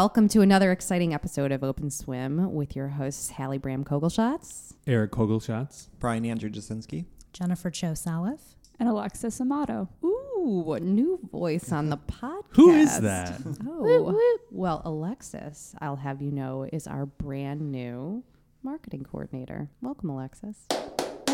Welcome to another exciting episode of Open Swim with your hosts Hallie Bram Kogelschatz. Eric Kogelschatz. Brian Andrew Jasinski. Jennifer Cho Salif. and Alexis Amato. Ooh, a new voice on the podcast. Who is that? Oh, well, Alexis, I'll have you know, is our brand new marketing coordinator. Welcome, Alexis.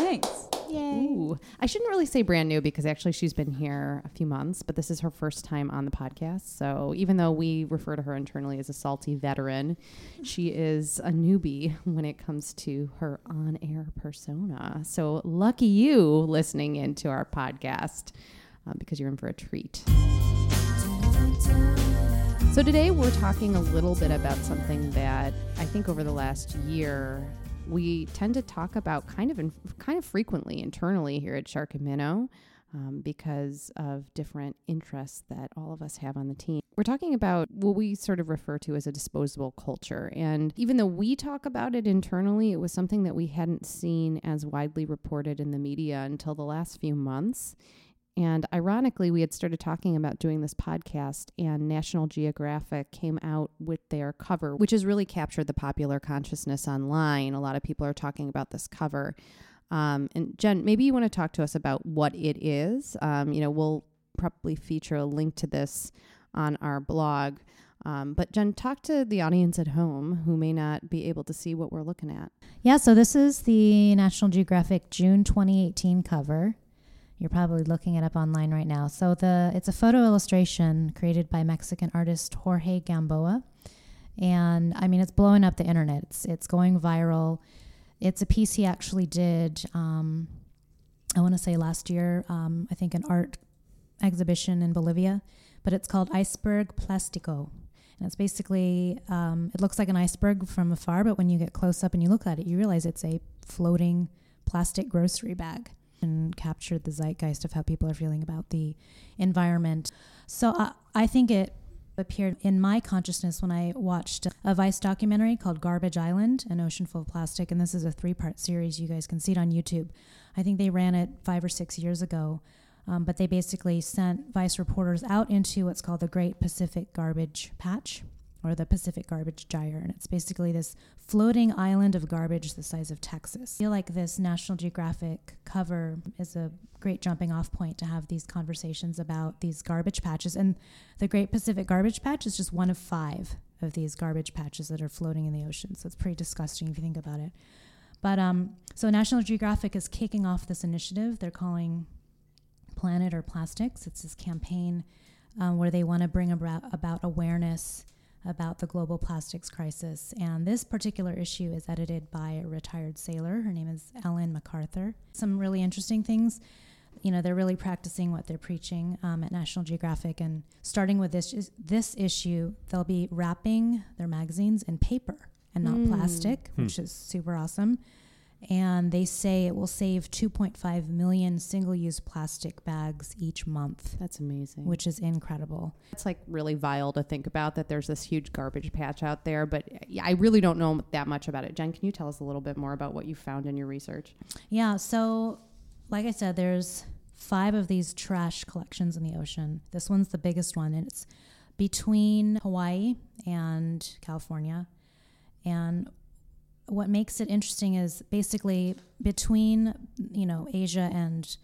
Thanks. Yay. Ooh, I shouldn't really say brand new because actually she's been here a few months, but this is her first time on the podcast. So even though we refer to her internally as a salty veteran, she is a newbie when it comes to her on air persona. So lucky you listening into our podcast uh, because you're in for a treat. So today we're talking a little bit about something that I think over the last year we tend to talk about kind of in, kind of frequently internally here at Shark and Minnow um, because of different interests that all of us have on the team. We're talking about what we sort of refer to as a disposable culture. And even though we talk about it internally, it was something that we hadn't seen as widely reported in the media until the last few months. And ironically, we had started talking about doing this podcast, and National Geographic came out with their cover, which has really captured the popular consciousness online. A lot of people are talking about this cover. Um, and Jen, maybe you want to talk to us about what it is. Um, you know, we'll probably feature a link to this on our blog. Um, but Jen, talk to the audience at home who may not be able to see what we're looking at. Yeah, so this is the National Geographic June 2018 cover. You're probably looking it up online right now. So the it's a photo illustration created by Mexican artist Jorge Gamboa. And I mean, it's blowing up the internet. It's, it's going viral. It's a piece he actually did, um, I want to say last year, um, I think an art exhibition in Bolivia, but it's called Iceberg Plastico. And it's basically, um, it looks like an iceberg from afar, but when you get close up and you look at it, you realize it's a floating plastic grocery bag captured the zeitgeist of how people are feeling about the environment. So uh, I think it appeared in my consciousness when I watched a Vice documentary called Garbage Island, An Ocean Full of Plastic. And this is a three part series. You guys can see it on YouTube. I think they ran it five or six years ago. Um, but they basically sent Vice reporters out into what's called the Great Pacific Garbage Patch or the Pacific Garbage Gyre. And it's basically this floating island of garbage the size of Texas. I feel like this National Geographic cover is a great jumping off point to have these conversations about these garbage patches. And the Great Pacific Garbage Patch is just one of five of these garbage patches that are floating in the ocean. So it's pretty disgusting if you think about it. But um, so National Geographic is kicking off this initiative. They're calling Planet or Plastics. It's this campaign um, where they want to bring about, about awareness about the global plastics crisis. And this particular issue is edited by a retired sailor. Her name is Ellen MacArthur. Some really interesting things. You know, they're really practicing what they're preaching um, at National Geographic. And starting with this this issue, they'll be wrapping their magazines in paper and not Mm. plastic, which is super awesome. And they say it will save 2.5 million single-use plastic bags each month, That's amazing. which is incredible. It's like really vile to think about that there's this huge garbage patch out there, but I really don't know that much about it. Jen, can you tell us a little bit more about what you found in your research? Yeah, so like I said, there's five of these trash collections in the ocean. This one's the biggest one, and it's between Hawaii and California. And what makes it interesting is basically between, you know, Asia and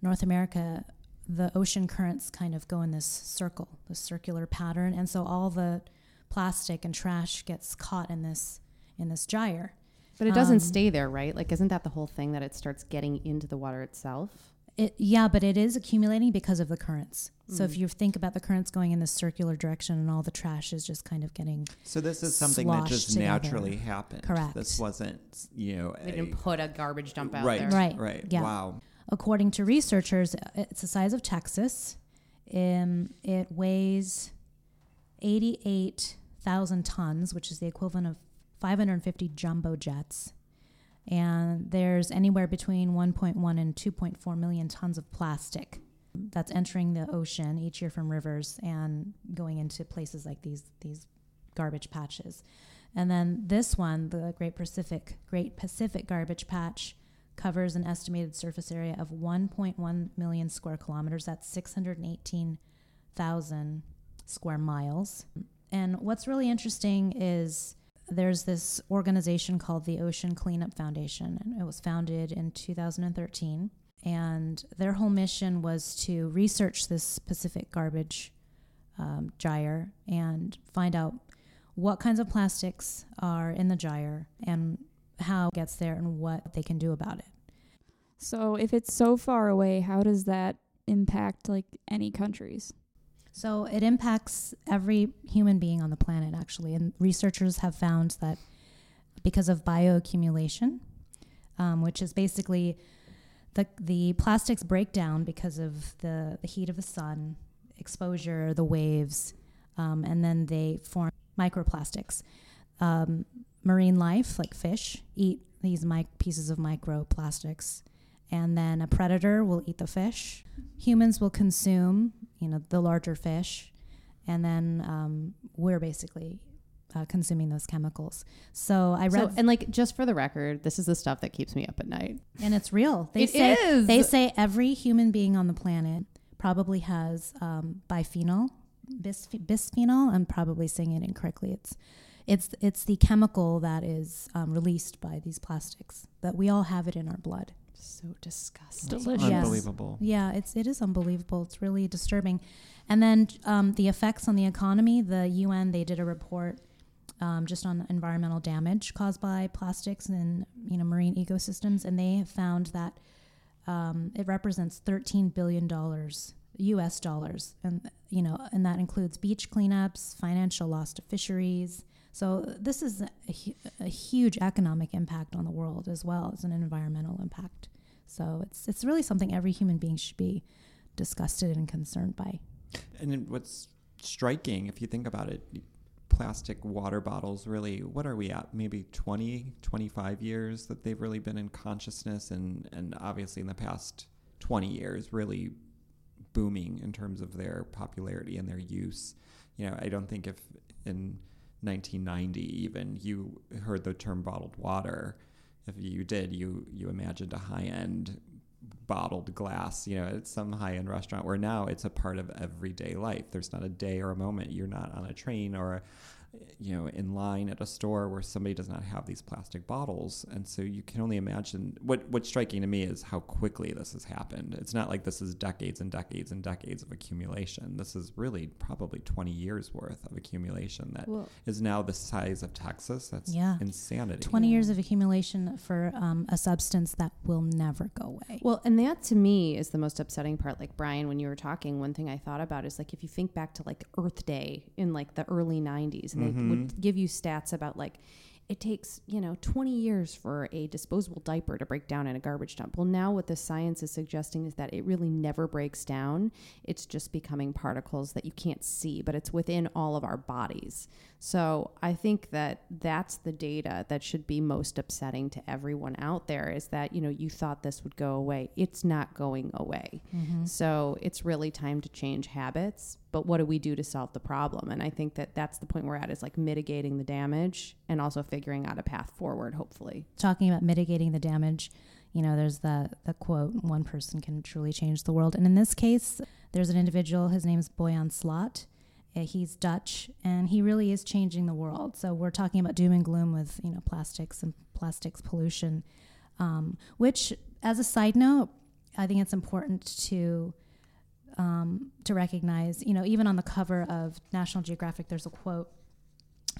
North America, the ocean currents kind of go in this circle, this circular pattern, and so all the plastic and trash gets caught in this in this gyre. But it doesn't Um, stay there, right? Like, isn't that the whole thing that it starts getting into the water itself? It, yeah, but it is accumulating because of the currents. So if you think about the currents going in this circular direction and all the trash is just kind of getting So this is something that just together. naturally happened. Correct. This wasn't, you know, They a, didn't put a garbage dump out right, there. Right, right. yeah. Wow. according to researchers, it's the size of Texas. Um, it weighs 88,000 tons, which is the equivalent of 550 jumbo jets. And there's anywhere between 1.1 and 2.4 million tons of plastic that's entering the ocean each year from rivers and going into places like these these garbage patches. And then this one, the Great Pacific Great Pacific Garbage Patch, covers an estimated surface area of 1.1 million square kilometers. That's 618,000 square miles. and what's really interesting is there's this organization called the Ocean Cleanup Foundation, and it was founded in 2013. And their whole mission was to research this Pacific garbage um, gyre and find out what kinds of plastics are in the gyre and how it gets there and what they can do about it. So if it's so far away, how does that impact like any countries? So it impacts every human being on the planet, actually. And researchers have found that because of bioaccumulation, um, which is basically the, the plastics break down because of the, the heat of the sun, exposure, the waves, um, and then they form microplastics. Um, marine life, like fish, eat these mic- pieces of microplastics and then a predator will eat the fish. Humans will consume, you know, the larger fish, and then um, we're basically uh, consuming those chemicals. So I read, So, and like just for the record, this is the stuff that keeps me up at night. and it's real. They It say is. they say every human being on the planet probably has um, biphenyl, bisph- bisphenol. I'm probably saying it incorrectly. It's it's it's the chemical that is um, released by these plastics that we all have it in our blood. So disgusting. Delicious. Yes. Unbelievable. Yeah, it's it is unbelievable. It's really disturbing. And then um, the effects on the economy. The UN they did a report um, just on environmental damage caused by plastics and you know marine ecosystems, and they have found that um, it represents 13 billion dollars U.S. dollars, and you know, and that includes beach cleanups, financial loss to fisheries. So this is a, a huge economic impact on the world as well as an environmental impact. So it's it's really something every human being should be disgusted and concerned by. And what's striking, if you think about it, plastic water bottles really, what are we at? Maybe 20, 25 years that they've really been in consciousness and, and obviously in the past 20 years really booming in terms of their popularity and their use. You know, I don't think if in 1990 even you heard the term bottled water, if you did, you you imagined a high end bottled glass, you know, at some high end restaurant where now it's a part of everyday life. There's not a day or a moment you're not on a train or you know, in line at a store where somebody does not have these plastic bottles. And so you can only imagine what what's striking to me is how quickly this has happened. It's not like this is decades and decades and decades of accumulation. This is really probably 20 years worth of accumulation that is Well, now the size of Texas. That's Yeah. insanity. 20 years of accumulation for um, a substance that will never go away. Well, and that to me is the most upsetting part. Like Brian, when you were talking, one thing I thought about is like if you think back to like Earth Day in like the early '90s, and they would mm-hmm. give you stats about like it takes you know 20 years for a disposable diaper to break down in a garbage dump. Well, now what the science is suggesting is that it really never breaks down. It's just becoming particles that you can't see, but it's within all of our bodies. So I think that that's the data that should be most upsetting to everyone out there is that, you know, you thought this would go away. It's not going away. Mm-hmm. So it's really time to change habits. But what do we do to solve the problem? And I think that that's the point we're at is like mitigating the damage and also figuring out a path forward, hopefully. Talking about mitigating the damage, you know, there's the, the quote, one person can truly change the world. And in this case, there's an individual, his name is Boyan Slat. Uh, He's Dutch, and he really is changing the world. So we're talking about doom and gloom with you know plastics and plastics pollution, um, which, as a side note, I think it's important to um, to recognize. You know, even on the cover of National Geographic, there's a quote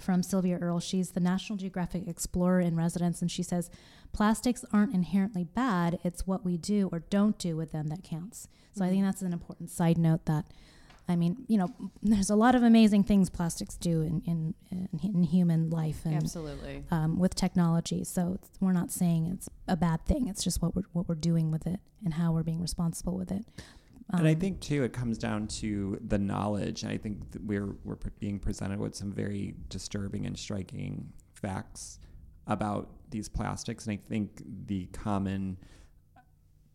from Sylvia Earle. She's the National Geographic Explorer in residence, and she says, "Plastics aren't inherently bad. It's what we do or don't do with them that counts." So I think that's an important side note that. I mean, you know, there's a lot of amazing things plastics do in, in, in, in human life and Absolutely. um, with technology. So it's, we're not saying it's a bad thing. It's just what we're what we're doing with it and how we're being responsible with it. And I Um, think too, it comes down to the knowledge. And I think that we're we're being presented with some very disturbing and striking facts about these plastics, and I think the common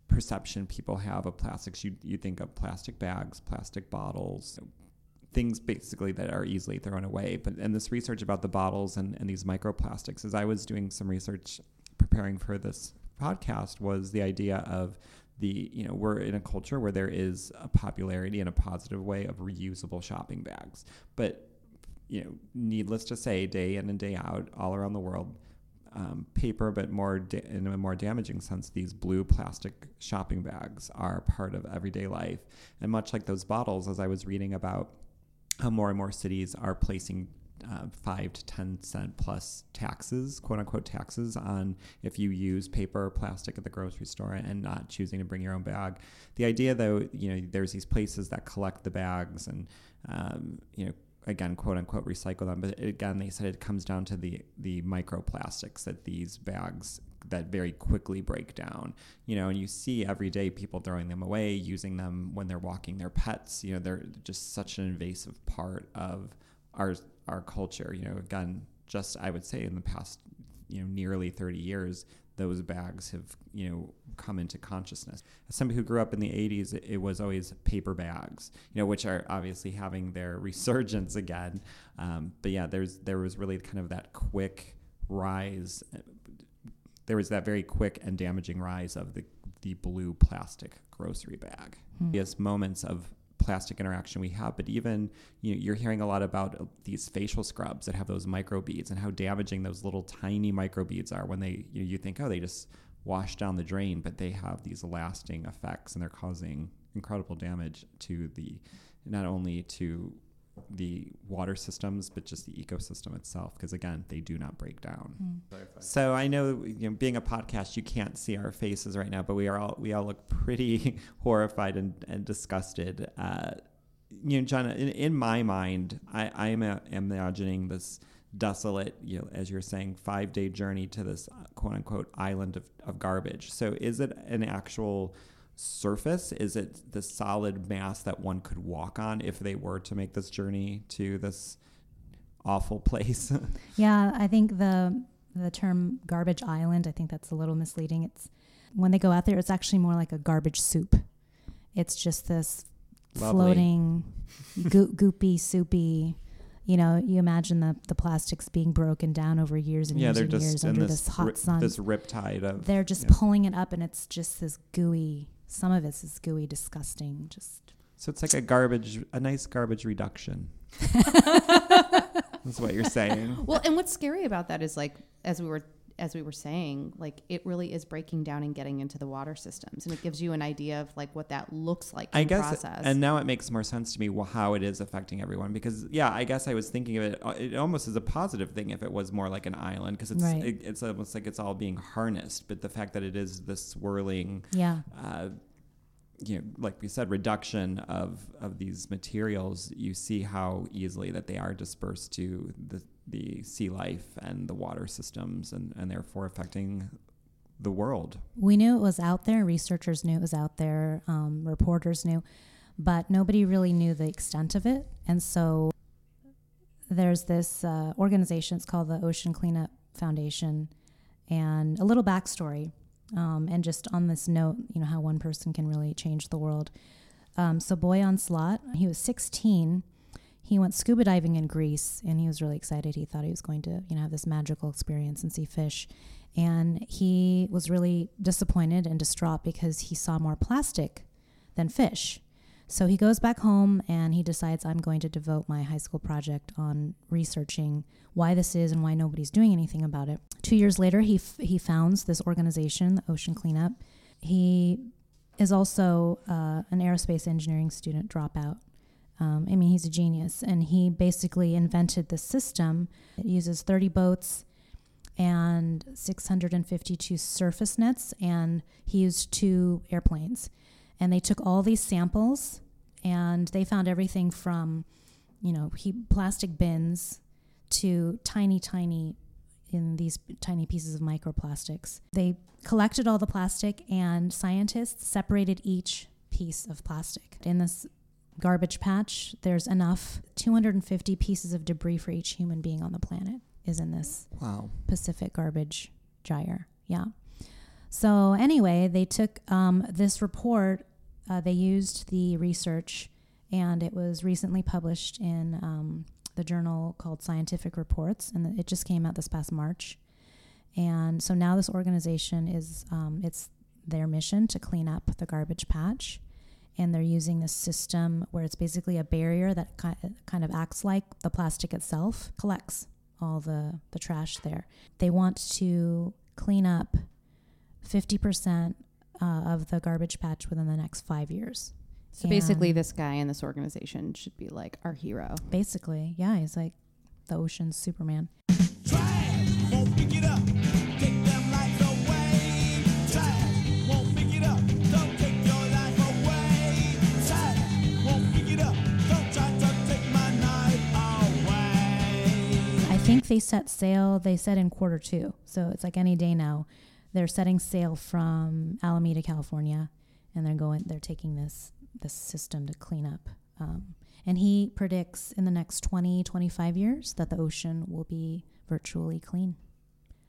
perception people have of plastics, you you think of plastic bags, plastic bottles. Things basically that are easily thrown away. But and this research about the bottles and, and these microplastics, as I was doing some research preparing for this podcast, was the idea of the you know we're in a culture where there is a popularity in a positive way of reusable shopping bags but you know, needless to say, day in and day out, all around the world, um, paper, but more da- in a more damaging sense, these blue plastic shopping bags are part of everyday life. And much like those bottles, as I was reading about how more and more cities are placing uh, five to ten cent plus taxes, quote unquote taxes, on if you use paper or plastic at the grocery store and not choosing to bring your own bag. The idea, though, you know, there's these places that collect the bags and, um, you know, again, quote unquote, recycle them. But again, they said it comes down to the the microplastics that these bags that very quickly break down. You know, and you see every day people throwing them away, using them when they're walking their pets. You know, they're just such an invasive part of our our culture. You know, again, just I would say in the past, you know, nearly 30 years, those bags have you know come into consciousness. As somebody who grew up in the 80s, it, it was always paper bags, you know, which are obviously having their resurgence again. Um, but yeah, there's there was really kind of that quick rise. There was that very quick and damaging rise of the the blue plastic grocery bag. Hmm. Yes, moments of plastic interaction we have, but even you know, you're hearing a lot about these facial scrubs that have those microbeads and how damaging those little tiny microbeads are when they you, know, you think oh they just wash down the drain, but they have these lasting effects and they're causing incredible damage to the not only to the water systems but just the ecosystem itself because again they do not break down. Hmm. so i know you know being a podcast you can't see our faces right now but we are all we all look pretty horrified and, and disgusted. Uh, you know Jen in, in my mind i i am uh, imagining this desolate you know as you're saying five day journey to this uh, quote unquote island of, of garbage. So is it an actual surface? Is it the solid mass that one could walk on if they were to make this journey to this awful place? Yeah, I think the the term garbage island, I think that's a little misleading. It's when they go out there, it's actually more like a garbage soup. It's just this Lovely. floating, goo- goopy, soupy. You know, you imagine the the plastics being broken down over years and yeah, years and years in under this this, hot ri- sun. this riptide of They're just yeah. pulling it up, and it's just this gooey. Some of it's this gooey, disgusting. Just So it's like a garbage, a nice garbage reduction. That's what you're saying. Well, and what's scary about that is like as we were as we were saying, like it really is breaking down and getting into the water systems, and it gives you an idea of like what that looks like. I in guess, process. and now it makes more sense to me how it is affecting everyone. Because yeah, I guess I was thinking of it. uh, It almost is a positive thing if it was more like an island, because it's Right. it, it's almost like it's all being harnessed. But the fact that it is this swirling, yeah, uh, you know, like we said, reduction of of these materials, you see how easily that they are dispersed to the the sea life and the water systems, and and therefore affecting the world. we knew it was out there. Researchers knew it was out there. Um, reporters knew, but nobody really knew the extent of it. And so there's this uh, organization. It's called the Ocean Cleanup Foundation. And a little backstory, um, and just on this note, you know how one person can really change the world. Um, so Boyan Slat, he was 16. He went scuba diving in Greece, and he was really excited. He thought he was going to, you know, have this magical experience and see fish. And he was really disappointed and distraught because he saw more plastic than fish. So he goes back home and he decides, I'm going to devote my high school project on researching why this is and why nobody's doing anything about it. Two years later, he, f- he founds this organization, the Ocean Cleanup. He is also uh, an aerospace engineering student dropout. Um, I mean, he's a genius, and he basically invented this system. It uses 30 boats and 652 surface nets, and he used two airplanes. And they took all these samples, and they found everything from, you know, he, plastic bins to tiny, tiny, in these tiny pieces of microplastics. They collected all the plastic, and scientists separated each piece of plastic. In this garbage patch, there's enough 250 pieces of debris for each human being on the planet is in this Wow. Pacific garbage gyre. Yeah. So anyway, they took um, this report. Uh, they used the research, and it was recently published in um, the journal called Scientific Reports, and it just came out this past March. And so now this organization is um, it's their mission to clean up the garbage patch, and they're using this system where it's basically a barrier that kind of acts like the plastic itself collects all the, the trash there. They want to clean up 50% uh, of the garbage patch within the next five years. So basically, this guy in this organization should be like our hero. basically, yeah, he's like the ocean's Superman. Trash think they set sail, they said in quarter two. So it's like any day now. They're setting sail from Alameda, California, and they're going, they're taking this, this system to clean up. Um, and he predicts in the next 20, 25 years that the ocean will be virtually clean.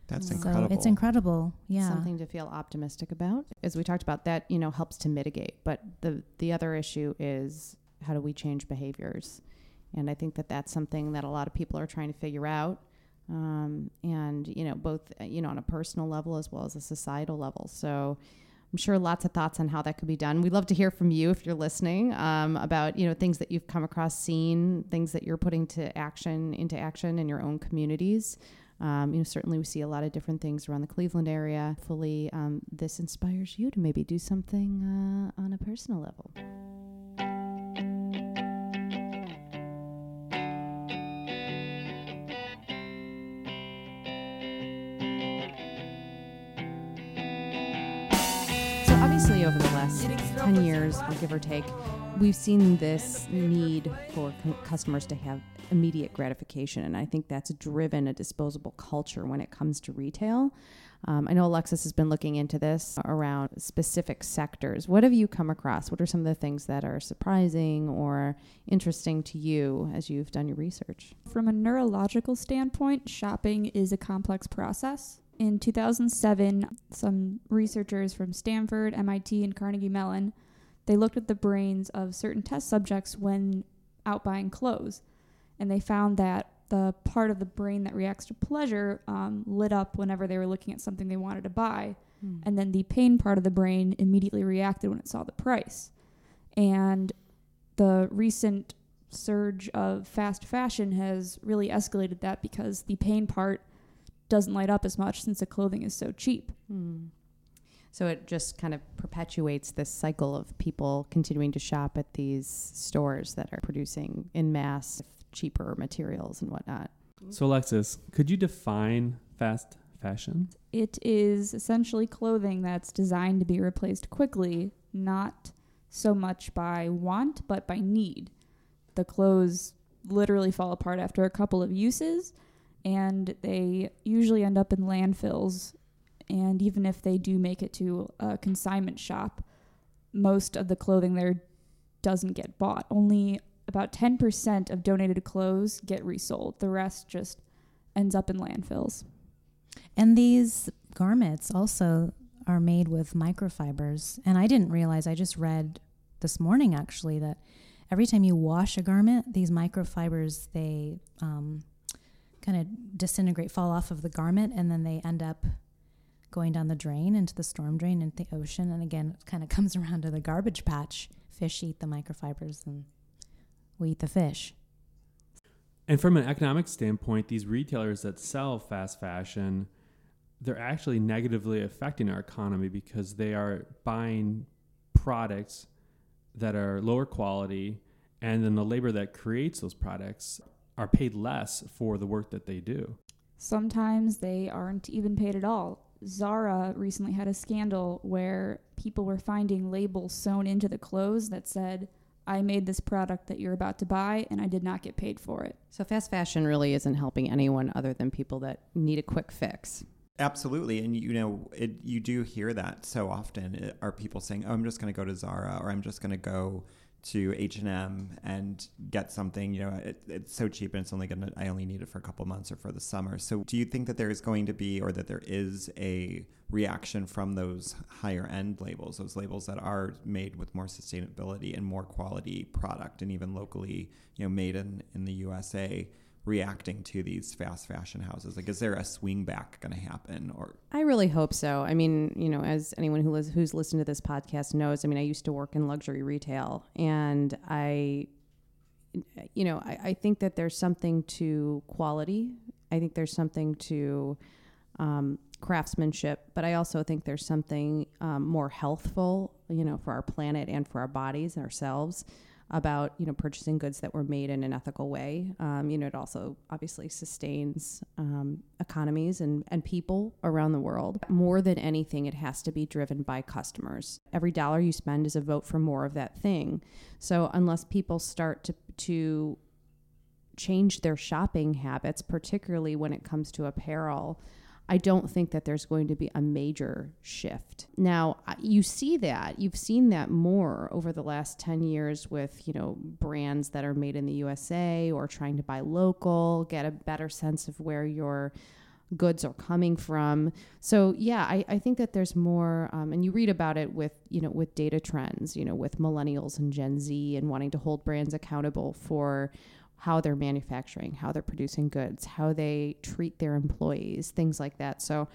That's So incredible. So it's incredible. Yeah. Something to feel optimistic about. As we talked about, that you know helps to mitigate. But the the other issue is how do we change behaviors? And I think that that's something that a lot of people are trying to figure out. Um, and you know, both uh, you know on a personal level as well as a societal level. So. I'm sure lots of thoughts on how that could be done. We'd love to hear from you if you're listening um, about you know things that you've come across, seen, things that you're putting to action into action in your own communities. Um, you know, certainly we see a lot of different things around the Cleveland area. Hopefully, um, this inspires you to maybe do something uh, on a personal level. Over the last 10 years, or give or take, we've seen this need for cu- customers to have immediate gratification. And I think that's driven a disposable culture when it comes to retail. Um, I know Alexis has been looking into this around specific sectors. What have you come across? What are some of the things that are surprising or interesting to you as you've done your research? From a neurological standpoint, shopping is a complex process. In 2007, some researchers from Stanford, MIT, and Carnegie Mellon, they looked at the brains of certain test subjects when out buying clothes, and they found that the part of the brain that reacts to pleasure um, lit up whenever they were looking at something they wanted to buy, and then the pain part of the brain immediately reacted when it saw the price. And the recent surge of fast fashion has really escalated that because the pain part doesn't light up as much since the clothing is so cheap. Hmm. So it just kind of perpetuates this cycle of people continuing to shop at these stores that are producing in mass cheaper materials and whatnot. So, Alexis, could you define fast fashion? It is essentially clothing that's designed to be replaced quickly, not so much by want, but by need. The clothes literally fall apart after a couple of uses, and they usually end up in landfills. And even if they do make it to a consignment shop, most of the clothing there doesn't get bought. Only about 10% of donated clothes get resold. The rest just ends up in landfills. And these garments also are made with microfibers. And I didn't realize, I just read this morning actually that every time you wash a garment, these microfibers, they um, kind of disintegrate, fall off of the garment, and then they end up going down the drain into the storm drain into the ocean. And again, it kind of comes around to the garbage patch. Fish eat the microfibers and we eat the fish. And from an economic standpoint, these retailers that sell fast fashion, they're actually negatively affecting our economy because they are buying products that are lower quality, and then the labor that creates those products are paid less for the work that they do. Sometimes they aren't even paid at all. Zara recently had a scandal where people were finding labels sewn into the clothes that said, I made this product that you're about to buy and I did not get paid for it. So fast fashion really isn't helping anyone other than people that need a quick fix. Absolutely, and you know, it, you do hear that so often. It, are people saying, "Oh, I'm just going to go to Zara," or "I'm just going to go to H and M and get something"? You know, it, it's so cheap, and it's only going to. I only need it for a couple months or for the summer. So, do you think that there is going to be, or that there is a reaction from those higher end labels, those labels that are made with more sustainability and more quality product, and even locally, you know, made in in the USA? Reacting to these fast fashion houses? Like, is there a swing back going to happen? Or I really hope so. I mean, you know, as anyone who lis- who's listened to this podcast knows, I mean, I used to work in luxury retail, and I, you know, I, I think that there's something to quality. I think there's something to um, craftsmanship, but I also think there's something um, more healthful, you know, for our planet and for our bodies and ourselves about you know purchasing goods that were made in an ethical way. Um, you know, it also obviously sustains um, economies and and people around the world. More than anything, it has to be driven by customers. Every dollar you spend is a vote for more of that thing. So unless people start to to change their shopping habits, particularly when it comes to apparel, I don't think that there's going to be a major shift. Now, you see that. You've seen that more over the last 10 years with, you know, brands that are made in the USA or trying to buy local, get a better sense of where your goods are coming from. So yeah, I, I think that there's more, um, and you read about it with you know with data trends, you know, with millennials and Gen Z and wanting to hold brands accountable for how they're manufacturing, how they're producing goods, how they treat their employees, things like that. So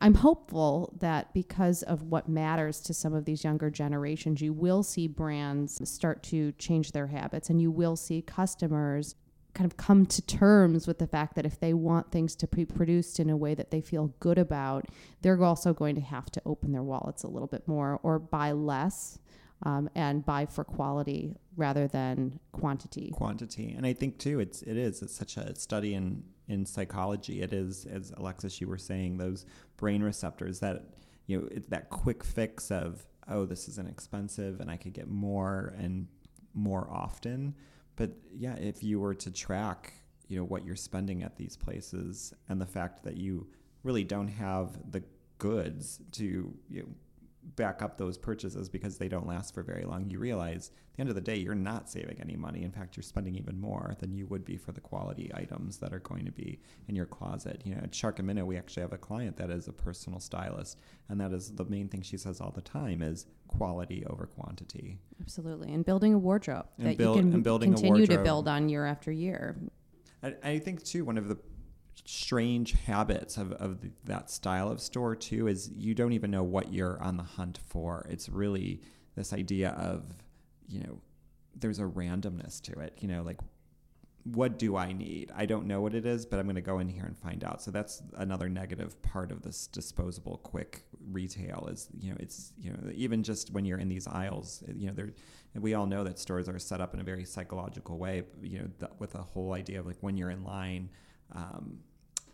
I'm hopeful that because of what matters to some of these younger generations, you will see brands start to change their habits and you will see customers kind of come to terms with the fact that if they want things to be produced in a way that they feel good about, they're also going to have to open their wallets a little bit more or buy less um, and buy for quality rather than quantity. quantity. And I think too, it's it is it's such a study in in psychology. It is, as Alexis, you were saying, those brain receptors that you know it's that quick fix of oh, this is inexpensive and I could get more and more often. But yeah, if you were to track, you know, what you're spending at these places and the fact that you really don't have the goods to you know, back up those purchases because they don't last for very long, you realize at the end of the day, you're not saving any money. In fact, you're spending even more than you would be for the quality items that are going to be in your closet. You know, at Shark and Minnow, we actually have a client that is a personal stylist, and that is the main thing she says all the time is quality over quantity. Absolutely. And building a wardrobe And that build- you can and building a continue to build on year after year. I, I think too one of the strange habits of, of that style of store too is you don't even know what you're on the hunt for. It's really this idea of you know there's a randomness to it. You know, like what do I need? I don't know what it is, but I'm going to go in here and find out. So that's another negative part of this disposable quick retail is, you know, it's, you know, even just when you're in these aisles, you know, there, we all know that stores are set up in a very psychological way, you know, th- with a whole idea of like when you're in line, um,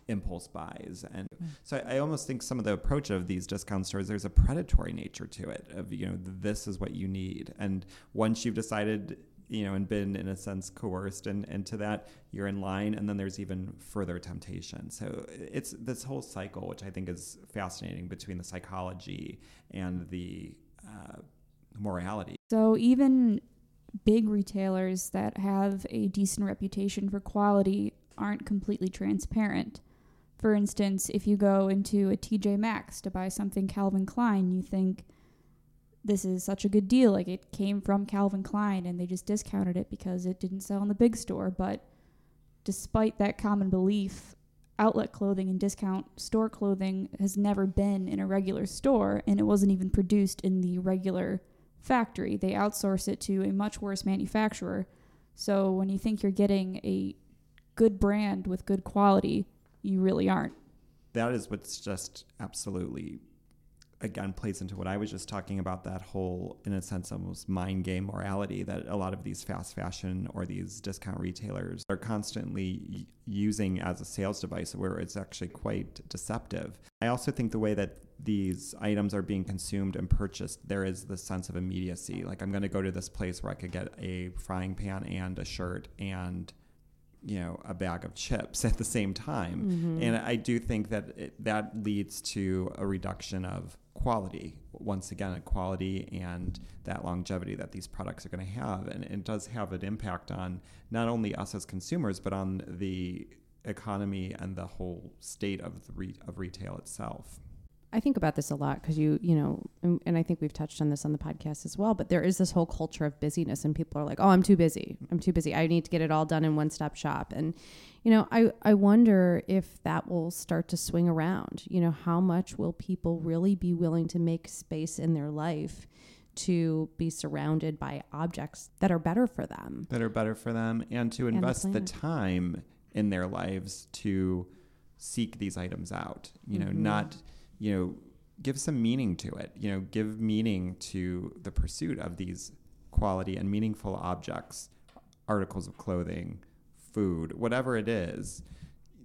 impulse buys. And so I, I almost think some of the approach of these discount stores, there's a predatory nature to it of, you know, this is what you need. And once you've decided, you know, and been in a sense coerced and into that, you're in line, and then there's even further temptation. So it's this whole cycle, which I think is fascinating between the psychology and the uh, morality. So even big retailers that have a decent reputation for quality aren't completely transparent. For instance, if you go into a TJ Maxx to buy something Calvin Klein, you think this is such a good deal. Like it came from Calvin Klein and they just discounted it because it didn't sell in the big store. But despite that common belief, outlet clothing and discount store clothing has never been in a regular store and it wasn't even produced in the regular factory. They outsource it to a much worse manufacturer. So when you think you're getting a good brand with good quality, you really aren't. that is what's just absolutely again plays into what I was just talking about that whole in a sense almost mind game morality that a lot of these fast fashion or these discount retailers are constantly using as a sales device where it's actually quite deceptive. I also think the way that these items are being consumed and purchased there is this sense of immediacy like I'm going to go to this place where I could get a frying pan and a shirt and you know a bag of chips at the same time. Mm-hmm. And i do think that it, that leads to a reduction of quality once again a quality and that longevity that these products are going to have. And it does have an impact on not only us as consumers but on the economy and the whole state of the re- of retail itself I think about this a lot because you, you know, and, and I think we've touched on this on the podcast as well. But there is this whole culture of busyness, and people are like, "Oh, I'm too busy. I'm too busy. I need to get it all done in one stop shop." And you know, I I wonder if that will start to swing around. You know, how much will people really be willing to make space in their life to be surrounded by objects that are better for them? that are better for them and to the invest the, planet. time in their lives to seek these items out you know Mhm. not you know give some meaning to it you know give meaning to the pursuit of these quality and meaningful objects articles of clothing food whatever it is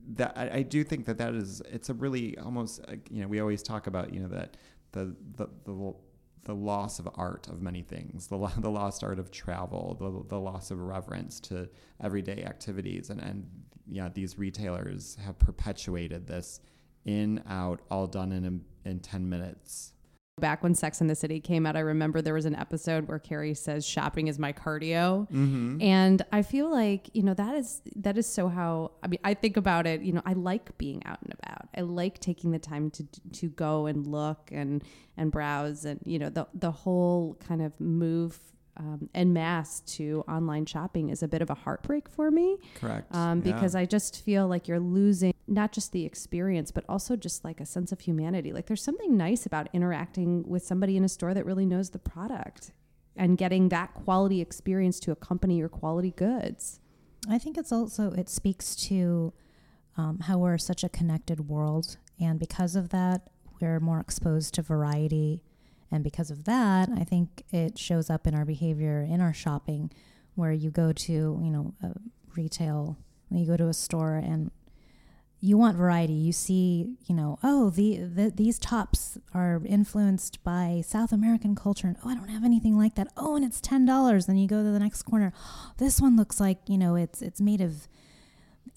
that I, I do think that that is it's a really almost uh, you know we always talk about you know that the the the, the loss of art of many things the, lo- the lost art of travel the, the loss of reverence to everyday activities and and yeah these retailers have perpetuated this in out all done in in 10 minutes Back when Sex in the City came out, I remember there was an episode where Carrie says, "Shopping is my cardio." mm-hmm. And I feel like, you know, that is that is so how I mean, I think about it, you know, I like being out and about. I like taking the time to to go and look and and browse and, you know, the the whole kind of move um, en masse to online shopping is a bit of a heartbreak for me correct um, Yeah. because I just feel like you're losing not just the experience, but also just like a sense of humanity. Like there's something nice about interacting with somebody in a store that really knows the product and getting that quality experience to accompany your quality goods. I think it's also it speaks to um, how we're such a connected world, and because of that, we're more exposed to variety, and because of that, I think it shows up in our behavior in our shopping, where you go to you know a retail, you go to a store and you want variety. You see, you know, oh, the, the these tops are influenced by South American culture, and oh, I don't have anything like that. Oh, and it's ten dollars. Then you go to the next corner. This one looks like you know it's it's made of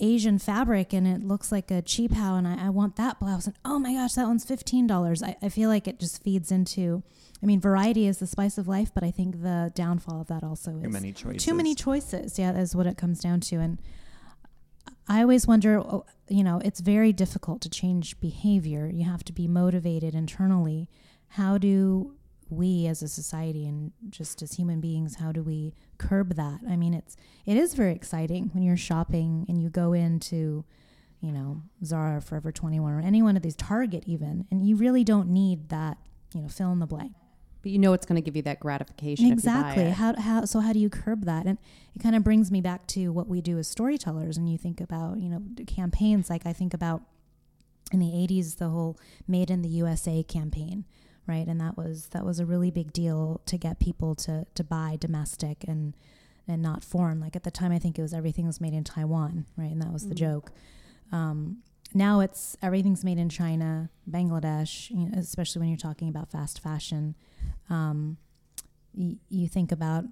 Asian fabric and it looks like a cheap how, and I, I want that blouse. And oh my gosh, that one's fifteen dollars. I, I feel like it just feeds into. I mean, variety is the spice of life, but I think the downfall of that also is too many choices too many choices. Yeah, is what it comes down to. And I always wonder, oh, you know, it's very difficult to change behavior. You have to be motivated internally. How do we as a society and just as human beings, how do we curb that? I mean, it's it is very exciting when you're shopping and you go into you know, Zara, Forever 21, or any one of these, Target even, and you really don't need that, you know, fill in the blank. But you know it's going to give you that gratification. Exactly. If you buy it. How how so how do you curb that? And it kind of brings me back to what we do as storytellers and you think about, you know, campaigns like I think about in the 80s the whole made in the USA campaign, right? And that was that was a really big deal to get people to to buy domestic and and not foreign. Like at the time I think it was everything was made in Taiwan, right? And that was the Mhm. joke. Um, now it's everything's made in China, Bangladesh, you know, especially when you're talking about fast fashion. Um, y- you think about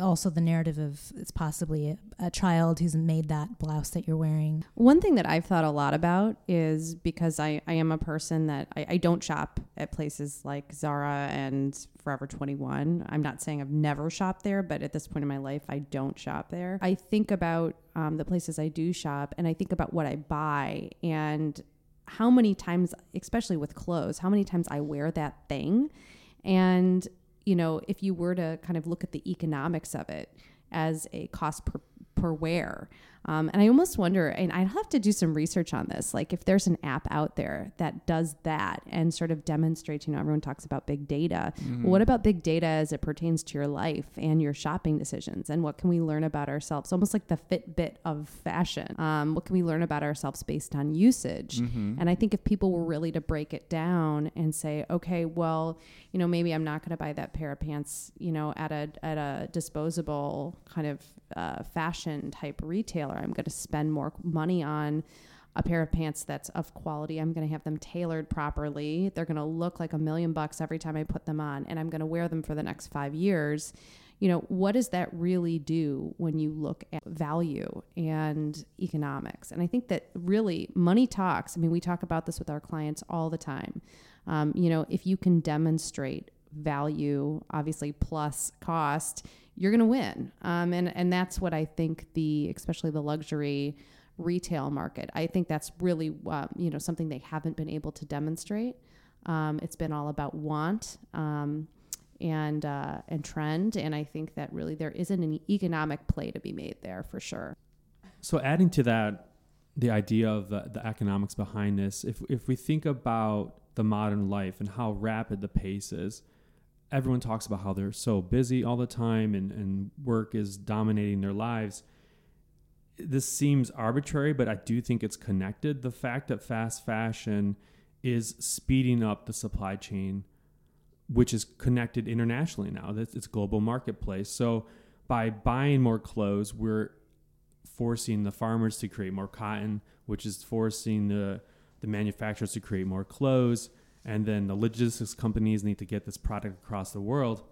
also the narrative of it's possibly a, a child who's made that blouse that you're wearing. One thing that I've thought a lot about is because I, I am a person that I, I don't shop at places like Zara and Forever 21. I'm not saying I've never shopped there, but at this point in my life, I don't shop there. I think about um, the places I do shop and I think about what I buy and how many times, especially with clothes, how many times I wear that thing. And, you know, if you were to kind of look at the economics of it as a cost per, per wear, um, and I almost wonder, and I'd have to do some research on this, like if there's an app out there that does that and sort of demonstrates, you know, everyone talks about big data. Mm-hmm. Well, what about big data as it pertains to your life and your shopping decisions? And what can we learn about ourselves? Almost like the Fitbit of fashion. Um, what can we learn about ourselves based on usage? Mhm. And I think if people were really to break it down and say, okay, well, you know, maybe I'm not going to buy that pair of pants, you know, at a at a disposable kind of uh, fashion type retailer. I'm going to spend more money on a pair of pants that's of quality. I'm going to have them tailored properly. They're going to look like a million bucks every time I put them on, and I'm going to wear them for the next five years. You know, what does that really do when you look at value and economics? And I think that really money talks. I mean, we talk about this with our clients all the time. Um, you know, if you can demonstrate value, obviously plus cost, you're going to win. Um, and and that's what I think the especially the luxury retail market. I think that's really um, you know something they haven't been able to demonstrate. Um, it's been all about want um, and uh, and trend, and I think that really there isn't any economic play to be made there for sure. So adding to that, the idea of the, the economics behind this, if if we think about the modern life and how rapid the pace is, everyone talks about how they're so busy all the time and, and work is dominating their lives. This seems arbitrary, but I do think it's connected. The fact that fast fashion is speeding up the supply chain, which is connected internationally now. It's global marketplace. So by buying more clothes, we're forcing the farmers to create more cotton, which is forcing the the manufacturers to create more clothes, and then the logistics companies need to get this product across the world.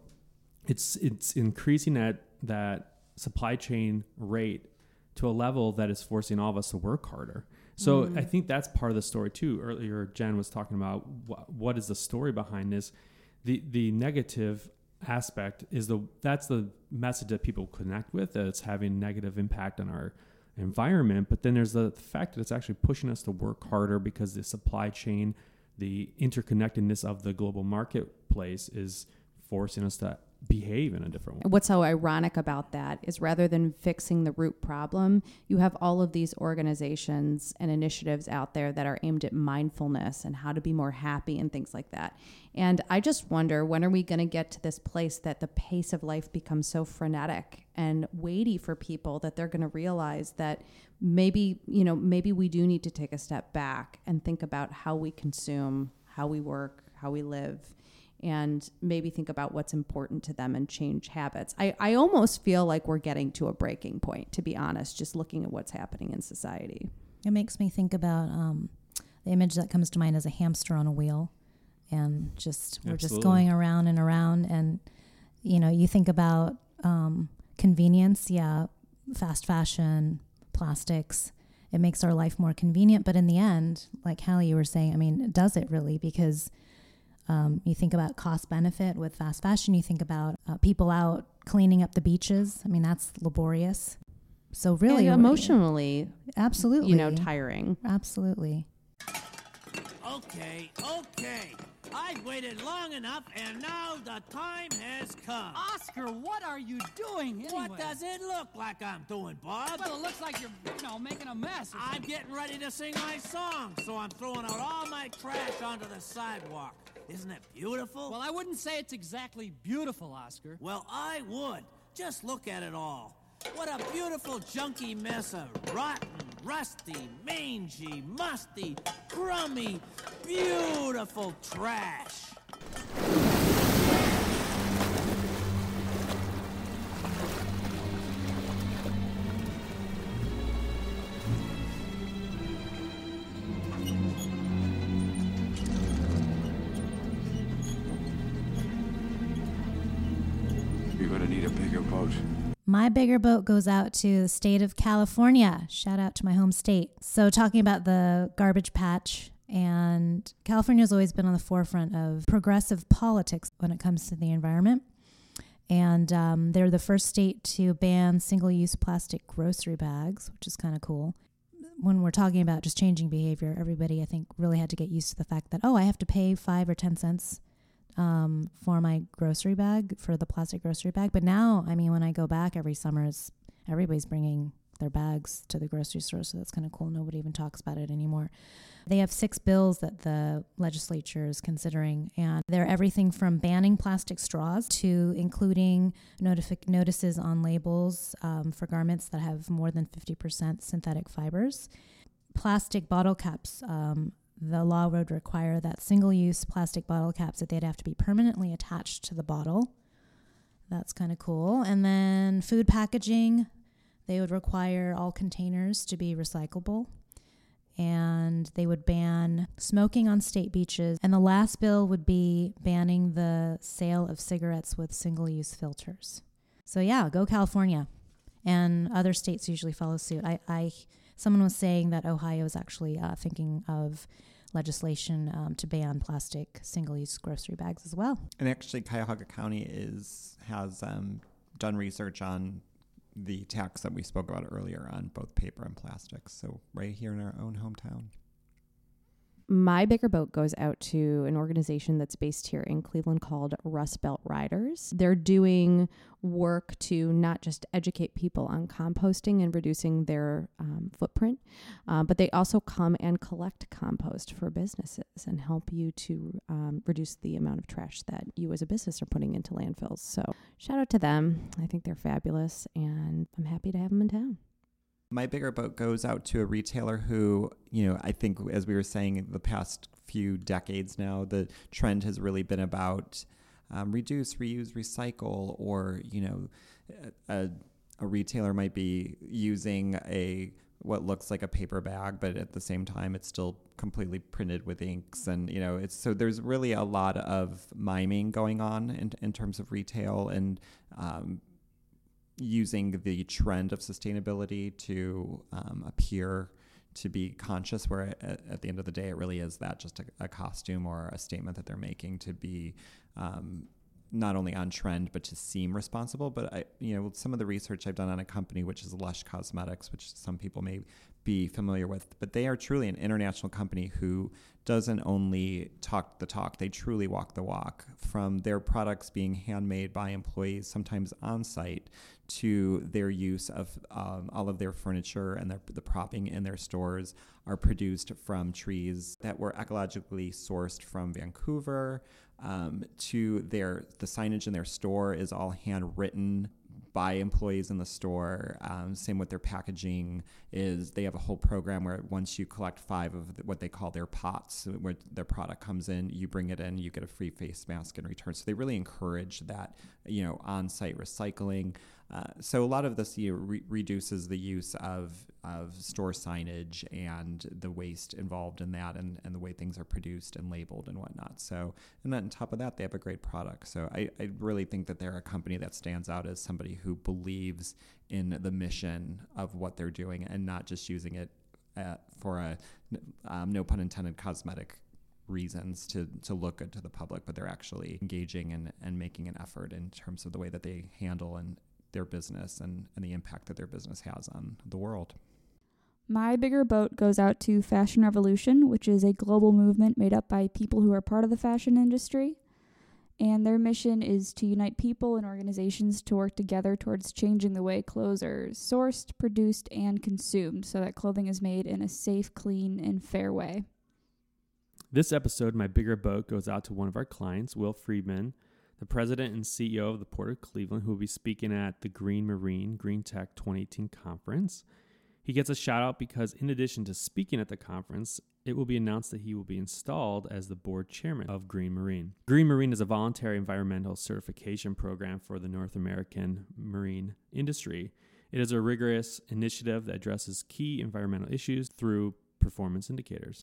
It's it's increasing that that supply chain rate to a level that is forcing all of us to work harder. So mm-hmm. I think that's part of the story too. Earlier, Jen was talking about wh- what is the story behind this. The the negative aspect is the that's the message that people connect with that it's having negative impact on our environment but then there's the fact that it's actually pushing us to work harder because the supply chain the interconnectedness of the global marketplace is forcing us to behave in a different way What's so ironic about that is rather than fixing the root problem, you have all of these organizations and initiatives out there that are aimed at mindfulness and how to be more happy and things like that. And I just wonder when are we going to get to this place that the pace of life becomes so frenetic and weighty for people that they're going to realize that maybe, you know, maybe we do need to take a step back and think about how we consume, how we work, how we live and maybe think about what's important to them and change habits. I, I almost feel like we're getting to a breaking point, to be honest, just looking at what's happening in society. It makes me think about um, the image that comes to mind as a hamster on a wheel, and just we're just going around and around. And you know, you think about um, convenience, yeah, fast fashion, plastics. It makes our life more convenient, but in the end, like Hallie, you were saying, I mean, does it really? Because um, you think about cost benefit with fast fashion. You think about uh, people out cleaning up the beaches. I mean, that's laborious. So really, And emotionally, absolutely, you know, tiring. absolutely. Okay, okay. I've waited long enough, and now the time has come. Oscar, what are you doing anyway? What does it look like I'm doing, Bob? Well, it looks like you're, you know, making a mess. I'm getting ready to sing my song, so I'm throwing out all my trash onto the sidewalk. Isn't it beautiful? Well, I wouldn't say it's exactly beautiful, Oscar. Well, I would. Just look at it all. What a beautiful junky mess of rotten, rusty, mangy, musty, crummy, beautiful trash. My bigger boat goes out to the state of California. Shout out to my home state. So, talking about the garbage patch, and California's always been on the forefront of progressive politics when it comes to the environment. And um, they're the first state to ban single use plastic grocery bags, which is kind of cool. When we're talking about just changing behavior, everybody, I think, really had to get used to the fact that, oh, I have to pay five or 10 cents um, for my grocery bag for the plastic grocery bag. But now, I mean, when I go back every summer, it's, everybody's bringing their bags to the grocery store, so that's kind of cool. Nobody even talks about it anymore. They have six bills that the legislature is considering, and they're everything from banning plastic straws to including notific- notices on labels um, for garments that have more than 50% synthetic fibers. Plastic bottle caps um, the law would require that single use plastic bottle caps that they'd have to be permanently attached to the bottle. That's kind of cool. And then food packaging, they would require all containers to be recyclable. And they would ban smoking on state beaches. And the last bill would be banning the sale of cigarettes with single use filters. So, yeah, go California. And other states usually follow suit. I, I someone was saying that Ohio is actually uh, thinking of legislation um, to ban plastic single-use grocery bags as well. And actually, Cuyahoga County is has um, done research on the tax that we spoke about earlier on both paper and plastics. So right here in our own hometown. My bigger boat goes out to an organization that's based here in Cleveland called Rust Belt Riders. They're doing work to not just educate people on composting and reducing their um, footprint, uh, but they also come and collect compost for businesses and help you to um, reduce the amount of trash that you as a business are putting into landfills. So, shout out to them. I think they're fabulous, and I'm happy to have them in town. My bigger boat goes out to a retailer who, you know, I think as we were saying the past few decades now, the trend has really been about um, reduce, reuse, recycle, or you know, a, a retailer might be using a what looks like a paper bag, but at the same time, it's still completely printed with inks, and you know, it's so there's really a lot of miming going on in, in terms of retail and. Um, using the trend of sustainability to um, appear to be conscious where at, the end of the day it really is that just a, a costume or a statement that they're making to be um, not only on trend but to seem responsible. But I, you know some of the research I've done on a company which is Lush Cosmetics which some people may be familiar with but they are truly an international company who doesn't only talk the talk they truly walk the walk from their products being handmade by employees sometimes on site to their use of um, all of their furniture and their, the propping in their stores are produced from trees that were ecologically sourced from Vancouver. Um, to their the signage in their store is all handwritten by employees in the store. Um, same with their packaging is they have a whole program where once you collect five of what they call their pots, where their product comes in, you bring it in, you get a free face mask in return. So they really encourage that, you know, on-site recycling. Uh, so a lot of this you know, re- reduces the use of of store signage and the waste involved in that, and, and the way things are produced and labeled and whatnot. So, and then on top of that, they have a great product. So I, I really think that they're a company that stands out as somebody who believes in the mission of what they're doing and not just using it at, for a um, no pun intended cosmetic reasons to to look good to the public, but they're actually engaging and, and making an effort in terms of the way that they handle and their business and, and the impact that their business has on the world. My bigger boat goes out to Fashion Revolution, which is a global movement made up by people who are part of the fashion industry. And their mission is to unite people and organizations to work together towards changing the way clothes are sourced, produced, and consumed so that clothing is made in a safe, clean, and fair way. This episode, My Bigger Boat, goes out to one of our clients, Will Friedman, the president and CEO of the Port of Cleveland, who will be speaking at the Green Marine Green Tech 2018 conference. He gets a shout out because, in addition to speaking at the conference, it will be announced that he will be installed as the board chairman of Green Marine. Green Marine is a voluntary environmental certification program for the North American marine industry. It is a rigorous initiative that addresses key environmental issues through performance indicators.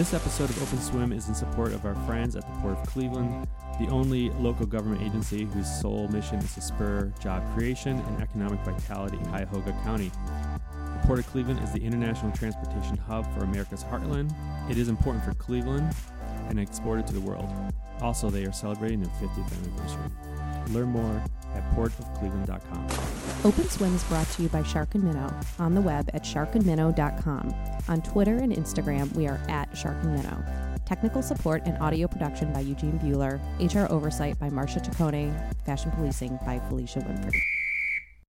This episode of Open Swim is in support of our friends at the Port of Cleveland, the only local government agency whose sole mission is to spur job creation and economic vitality in Cuyahoga County. The Port of Cleveland is the international transportation hub for America's heartland. It is important for Cleveland and exported to the world. Also, they are celebrating their 50th anniversary. Learn more at portofcleveland.com. Open Swim is brought to you by Shark and Minnow on the web at sharkandminnow.com. On Twitter and Instagram, we are at Shark and Minnow. Technical support and audio production by Eugene Bueller. HR oversight by Marcia Ciccone. Fashion policing by Felicia Winfrey.